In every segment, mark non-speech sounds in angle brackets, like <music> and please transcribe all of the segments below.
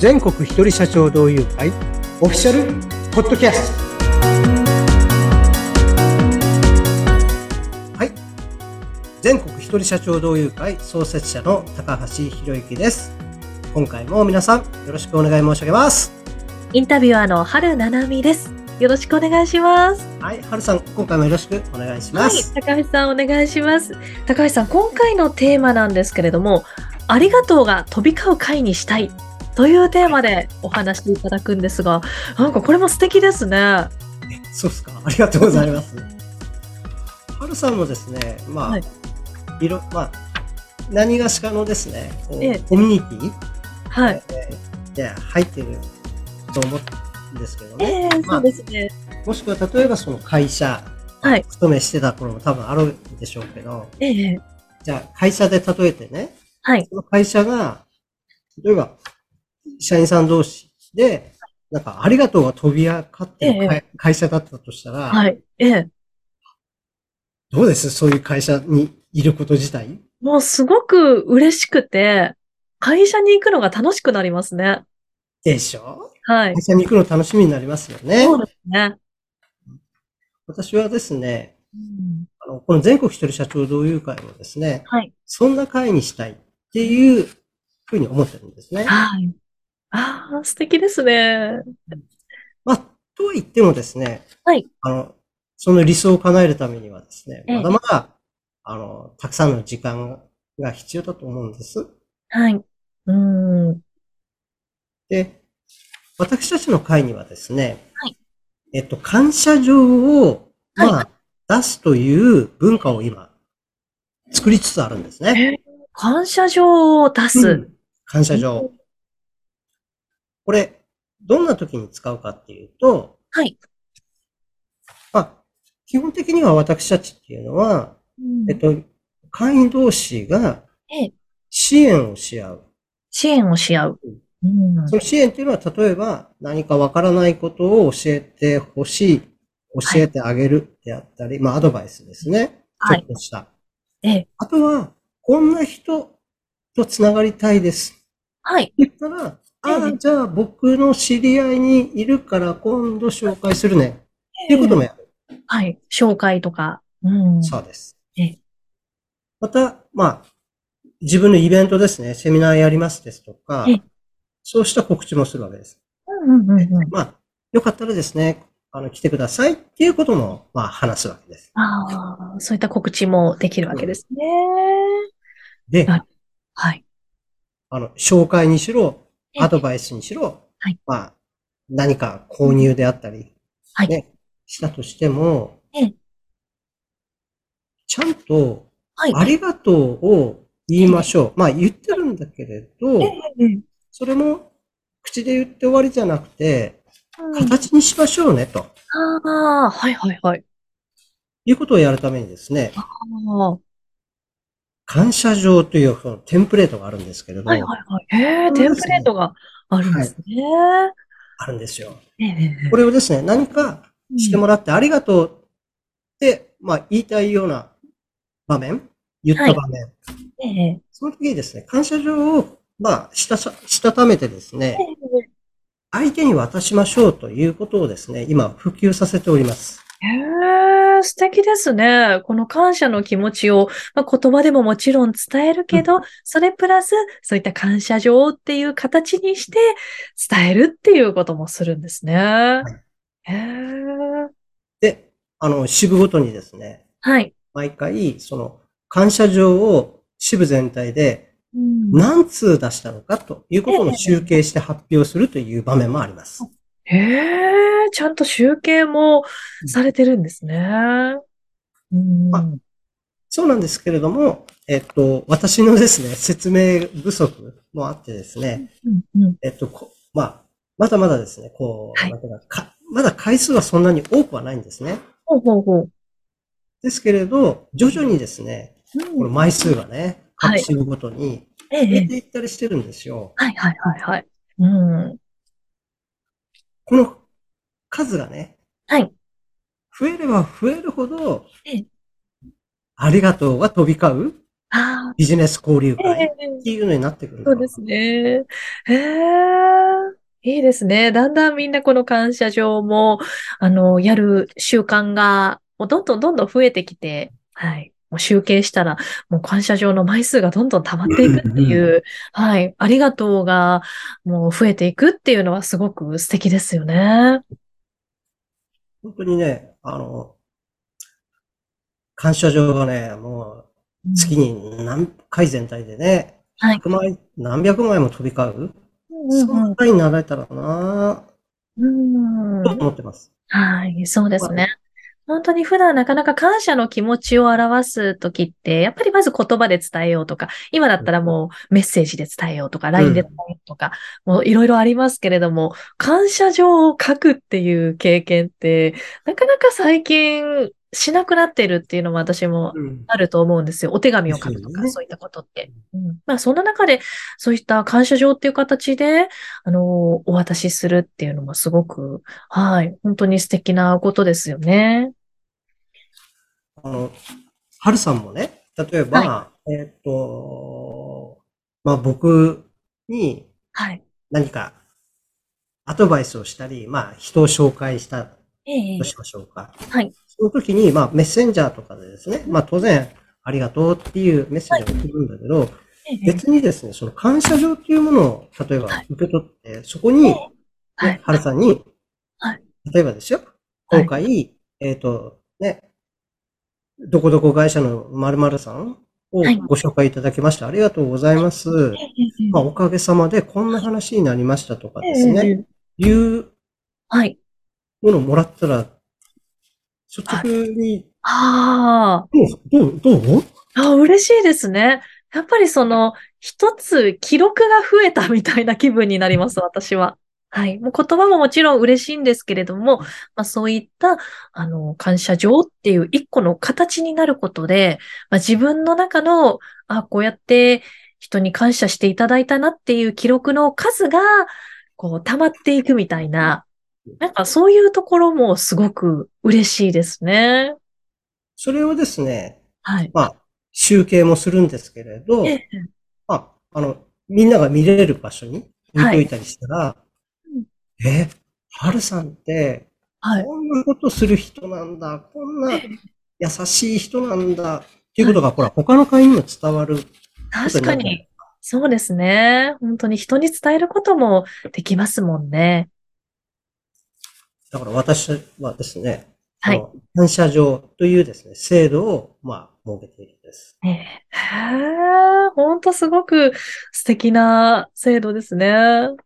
全国一人社長同友会オフィシャルポッドキャスト。はい。全国一人社長同友会創設者の高橋博之です。今回も皆さんよろしくお願い申し上げます。インタビュアーの春七海です。よろしくお願いします。はい。春さん今回もよろしくお願いします、はい、高橋さんお願いします。高橋さん、今回のテーマなんですけれども、ありがとうが飛び交う会にしたいというテーマでお話しいただくんですが、なんかこれも素敵ですね。そうですか？ありがとうございます春さんもですねまあ、はいい、ろまあ何がしかのですねこうええコミュニティ？はい。で入ってると思うんですけどえね、えまあそうですね。もしくは例えばその会社、はい。勤めしてた頃も多分あるんでしょうけど、ええじゃあ会社で例えてね、はい。その会社が、例えば社員さん同士で、なんかありがとうが飛び交ってる会,、会社だったとしたら、はい。ええどうです？そういう会社にいること自体？もうすごく嬉しくて、会社に行くのが楽しくなりますね。でしょ？はい会。社に行くの楽しみになりますよね。そうですね。私はですね、うんあのこの全国一人社長同友会もですね、はい。そんな会にしたいっていうふうに思ってるんですね。はい。ああ、素敵ですね。まあ、とは言ってもですね、はい。あの、その理想を叶えるためにはですね、ええまだまだ、あの、たくさんの時間が必要だと思うんです。はい。うん。で、私たちの会にはですね、はいえっと、感謝状を、まあ、は出すという文化を今、作りつつあるんですね。え感謝状を出す。うん感謝状。これ、どんな時に使うかっていうと、はい。まあ、基本的には私たちっていうのは、えっと、会員同士がええ支援をし合う。支援をし合う。うんその支援っていうのは、例えば何かわからないことを教えてほしい、教えてあげるであったり、まあアドバイスですね。はいちょっとした。ええあとは、こんな人とつながりたいです。はい。言ったら、ああ、ええじゃあ僕の知り合いにいるから今度紹介するね。っていうこともやる。はい。紹介とか。うん。そうです。ええまた、まあ、自分のイベントですね、セミナーやりますですとかええ、そうした告知もするわけです。うんうんうんうん。まあ、よかったらですね、あの、来てくださいっていうことも、まあ、話すわけです。ああ、そういった告知もできるわけですね。で、はいはい。あの、紹介にしろ、ええアドバイスにしろ、はい。まあ、何か購入であったり、はい。ね、したとしても、ええ。ちゃんと、はい。ありがとうを言いましょう。まあ、言ってるんだけれど、ええそれも、口で言って終わりじゃなくて、うん。形にしましょうね、と。ああ、はいはいはい。いうことをやるためにですね、感謝状というそのテンプレートがあるんですけれど、はいはいはい。へえ、テンプレートがあるんですね。あるんですよ。ええこれをですね、何かしてもらってありがとうって、まあ言いたいような場面、言った場面、ええその時にですね、感謝状を、まあ、したさ、したためてですね、相手に渡しましょうということをですね、今普及させております。へえ、素敵ですね。この感謝の気持ちを、まあ、言葉でももちろん伝えるけど、それプラス、そういった感謝状っていう形にして伝えるっていうこともするんですね。へえ、で、あの、支部ごとにですね、はい。毎回、その、感謝状を支部全体でうん何通出したのかということを集計して発表するという場面もあります。へえ、ちゃんと集計もされてるんですね。うんあそうなんですけれども、えっと、私のですね、説明不足もあってですね、うんうんえっと、こまあ、まだまだですね、こう、はいまだ回数はそんなに多くはないんですね。ほうほうほう。ですけれど、徐々にですね、うんこの枚数がね、はい各支部ごとにええ、減っていったりしてるんですよ。はいはいはいはい。うん。この数がね、はい。増えれば増えるほどええ、ありがとうが飛び交うビジネス交流え会っえていうのになってくるんだろうそうですね。へえ、いいですね。だんだんみんなこの感謝状も、あの、やる習慣が、もうどんどんどんどん増えてきて、はい。もう集計したら、もう感謝状の枚数がどんどん溜まっていくっていうんう、はい。ありがとうが、もう増えていくっていうのはすごく素敵ですよね。本当にね、あの、感謝状がね、もううん月に何回全体でね、はい。100枚、何百枚も飛び交う、うんそんな回になられたらなうんぁ、と思ってます。はい、そうですね。本当に普段なかなか感謝の気持ちを表すときって、やっぱりまず言葉で伝えようとか、今だったらもうメッセージで伝えようとか、LINE で伝えようとか、もういろいろありますけれども、感謝状を書くっていう経験って、なかなか最近しなくなってるっていうのも私もうんあると思うんですよ。お手紙を書くとか、そういったことって。うん、まあ、そんな中で、そういった感謝状っていう形で、あの、お渡しするっていうのもすごく、はい、本当に素敵なことですよね。あの、はるさんもね、例えば、えーっと、まあ僕にはい。何かアドバイスをしたり、まあ人を紹介したええとしましょうか。はい。その時に、まあメッセンジャーとかでですね、まあ当然、ありがとうっていうメッセージを送るんだけど、ええ別にですね、その感謝状っていうものを、例えば受け取って、そこに、はいね、はるさんに、はい。例えばですよ、はい。今回、えっ、と、ね、どこどこ会社の〇〇さんをはい。ご紹介いただきましてありがとうございます。ええまあ、おかげさまでこんな話になりましたとかですえね、えいうはい。ものをもらったら、率直に、あどう、どう、どう？あ、あ、嬉しいですね。やっぱりその、一つ記録が増えたみたいな気分になります、私は。はい。もう言葉ももちろん嬉しいんですけれども、まあ、そういった、あの、感謝状っていう一個の形になることで、まあ、自分の中の、あ、こうやって人に感謝していただいたなっていう記録の数が、こう、溜まっていくみたいな、なんかそういうところもすごく嬉しいですね。それをですね、はい。まあ、集計もするんですけれど、ええまあ、あの、みんなが見れる場所に置いといたりしたら、うんえ、はるさんって、はい。こんなことする人なんだ、こんな優しい人なんだ、っていうことが、ほら、他の会にも伝わる確かに。そうですね。本当に人に伝えることもできますもんね。だから私はですね、はい感謝状というですね、制度を、まあ、設けているんです。ええへえ、本当すごく素敵な制度ですね。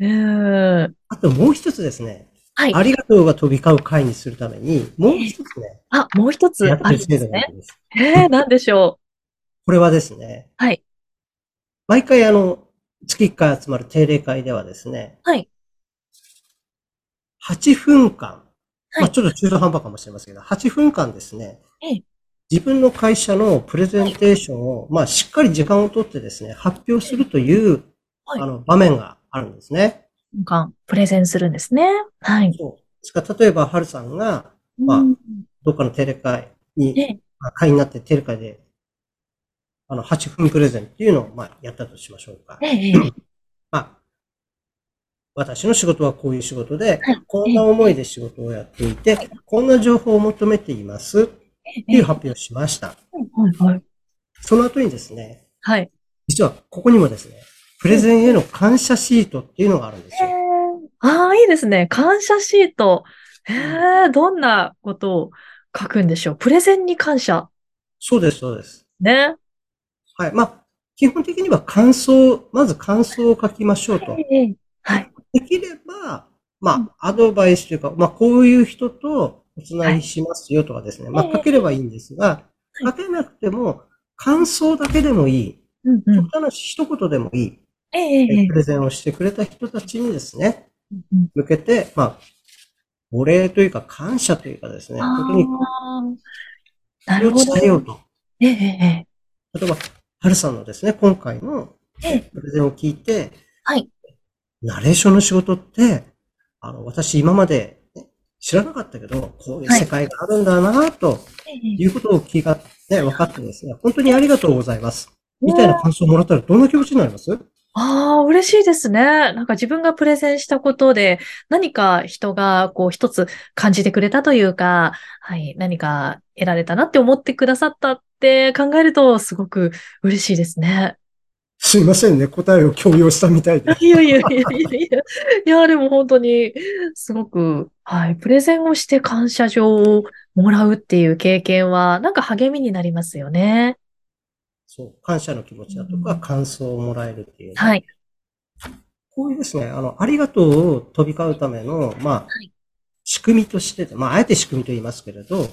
ええあともう一つですね、はい。ありがとうが飛び交う会にするために、もう一つね、あ、もう一つやってある制度ですね。があるんです。ええ、なんでしょこれはですね、う。はい。毎回あの、月1回集まる定例会ではですね、はい。8分間、はいまあちょっと中途半端かもしれませんけど、8分間ですね、ええ自分の会社のプレゼンテーションを、まあしっかり時間をとってですね、発表するという、はいあの、場面があるんですね。プレゼンするんですね。はい。そう。ですから、例えば、はるさんが、まあうんどっかの定例会に、会になって定例会で、あの、8分プレゼンっていうのを、まあ、やったとしましょうか。ええ、ええ <clears throat> まあ、私の仕事はこういう仕事ではい、こんな思いで仕事をやっていて、こんな情報を求めていますってええいう発表をしました。はい、はい。その後にですね、はい。実はここにもですね、プレゼンへの感謝シートっていうのがあるんですよ。ああ、いいですね。感謝シート。へえ、どんなことを書くんでしょう？プレゼンに感謝。そうです、そうです。ね。はい。まあ、基本的には感想、まず感想を書きましょうと。ええはい。できれば、まあ、アドバイスというか、まあ、こういう人とおつなぎしますよとかですね。まあ、書ければいいんですが、書けなくても、感想だけでもいい。うんうん。極端な一言でもいい。ええええプレゼンをしてくれた人たちにですね、うん向けて、まあ、お礼というか感謝というかですね、あ本当にそれを。伝えようと。ええええ例えば、はるさんのですね、今回のええプレゼンを聞いて、はい。ナレーションの仕事って、あの、私今まで、ね、知らなかったけど、こういう世界があるんだなとええいうことを聞が、ね、分かってですね、本当にありがとうございます。みたいな感想をもらったらどんな気持ちになります？ああ、嬉しいですね。なんか自分がプレゼンしたことで、何か人がこう一つ感じてくれたというか、はい、何か得られたなって思ってくださったって考えると、すごく嬉しいですね。すいませんね。答えを強要したみたいで。<laughs> いやいやいやいやいや。いや、でも本当に、すごく、はい、プレゼンをして感謝状をもらうっていう経験は、なんか励みになりますよね。そう、感謝の気持ちだとか、感想をもらえるっていう、ね。はい。こういうですね、あの、ありがとうを飛び交うための、まあ、はい仕組みとして、まあ、あえて仕組みと言いますけれど、うん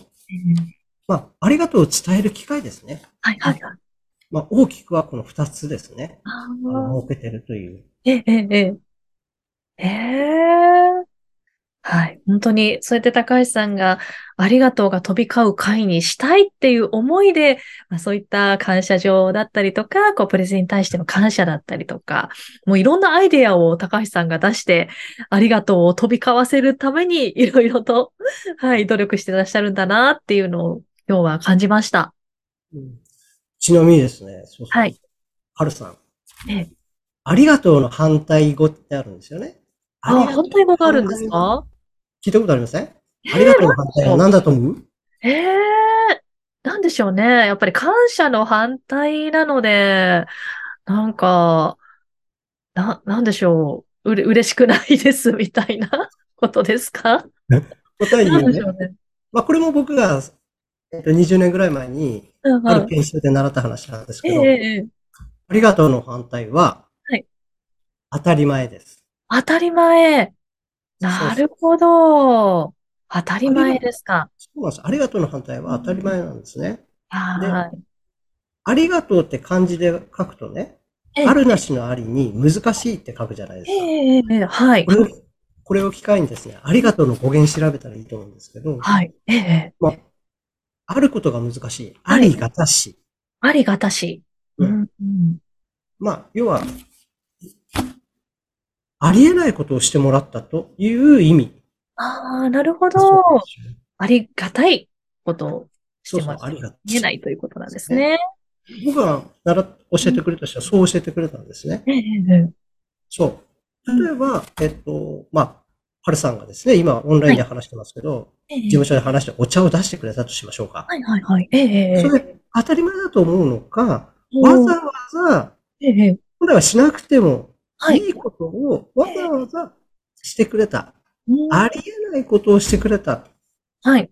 まあ、ありがとうを伝える機会ですね。はい、はい、はい。まあ、大きくはこの二つですね。ああ設けてるという。ええ、ええ、ええ。ええはい。本当に、そうやって高橋さんがありがとうが飛び交う会にしたいっていう思いで、まあ、そういった感謝状だったりとか、こう、プレゼンに対しての感謝だったりとか、もういろんなアイデアを高橋さんが出して、ありがとうを飛び交わせるために、<laughs> いろいろと、はい、努力してらっしゃるんだなっていうのを今日は感じました。うんちなみにですね、そうそう。はい。はるさん。ええありがとうの反対語ってあるんですよね。あ、反対語があるんですか？聞いたことありません？ありがとうの反対は何だと思う？ええなんでしょうね。やっぱり感謝の反対なので、なんか、な、なんでしょう。うれ、嬉しくないですみたいなことですか？答え言うねね。まあ、これも僕が、えっと、20年ぐらい前に、ある研修で習った話なんですえけど、ありがとうの反対は、はい当たり前です。当たり前。なるほど。当たり前ですか。そうなんです。ありがとうの反対は当たり前なんですね。はい。ありがとうって漢字で書くとね、ええあるなしのありに難しいって書くじゃないですか。ええええはいこ。れを、機会にですね、ありがとうの語源調べたらいいと思うんですけど、はい。ええまあ、あることが難しい。あはいりがたし。ありがたし。ううんん。うんまあ、要は、ありえないことをしてもらったという意味。ああ、なるほど。ありがたいことをしそうそうても、ありがた見えないということなんですね。僕が教えてくれた人はそう教えてくれたんですね。そう。例えば、えっと、まあ、はるさんがですね、今オンラインで話してますけど、ええ事務所で話してお茶を出してくれたとしましょうか。はいはいはい。ええええそれ、当たり前だと思うのか、おわざわざ、ええええ本来はしなくてもはいいいことをわざわざしてくれた。うんありえないことをしてくれた。はい。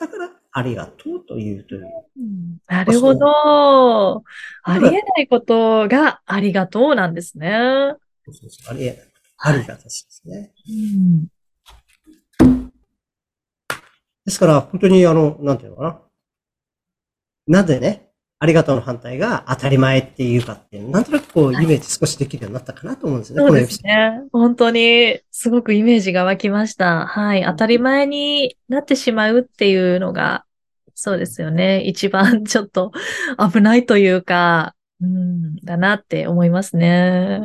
だから、ありがとうというという。うんなるほど。ありえないことがありがとうなんですね。そうそうそうありえない。ありがたしですね。うんですから、本当にあの、なんていうのかな。なんでね、ありがとうの反対が当たり前っていうかっていう、なんとなくこう、イメージ少しできるようになったかなと思うんですよね、そうですね。本当に、すごくイメージが湧きました。はい。当たり前になってしまうっていうのが、そうですよね。一番ちょっと危ないというか、うん、だなって思いますね。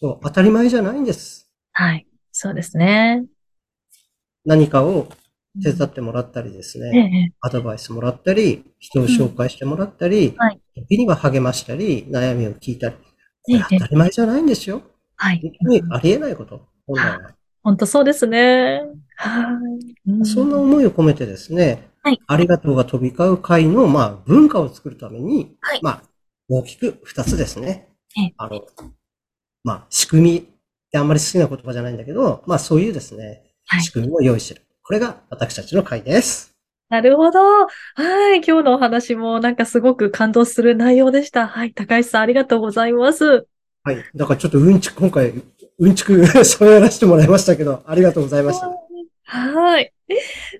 ド。そう、当たり前じゃないんです。はい。そうですね。何かを手伝ってもらったりですえね、え、アドバイスもらったり、人を紹介してもらったり、はい時には励ましたり、悩みを聞いたり。これええ当たり前じゃないんですよ。はい本。当にありえないこと。本来は。本当そうですね。はい。うそんな思いを込めてですね、はいありがとうが飛び交う会の、まあ、文化を作るために、はいまあ、大きく二つですねええ。あの、まあ、仕組みってあんまり好きな言葉じゃないんだけど、まあ、そういうですね、はい仕組みを用意してる。これが私たちの会です。なるほど。はい。今日のお話もなんかすごく感動する内容でした。はい。高橋さんありがとうございます。はい。だからちょっとうんちく、今回、うんちく <laughs> 喋らせてもらいましたけど、ありがとうございました。はい。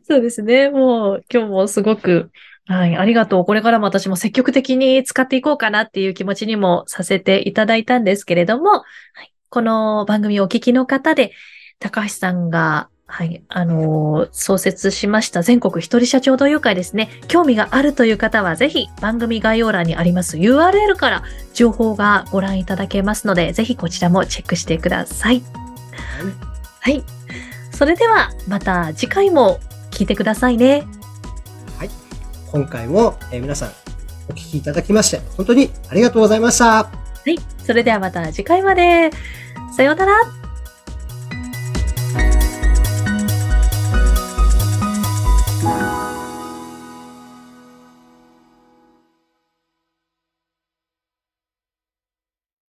そうですね。もう今日もすごく、はい。ありがとう。これからも私も積極的に使っていこうかなっていう気持ちにもさせていただいたんですけれども、はい、この番組をお聞きの方で、高橋さんが、はい、あのー創設しました全国一人社長同友会ですね。興味があるという方は、ぜひ番組概要欄にあります URL から情報がご覧いただけますので、ぜひこちらもチェックしてください。はい。それでは、また次回も聞いてくださいね。今回も、えー皆さん、お聞きいただきまして、本当にありがとうございました。はい。それではまた次回まで。さようなら。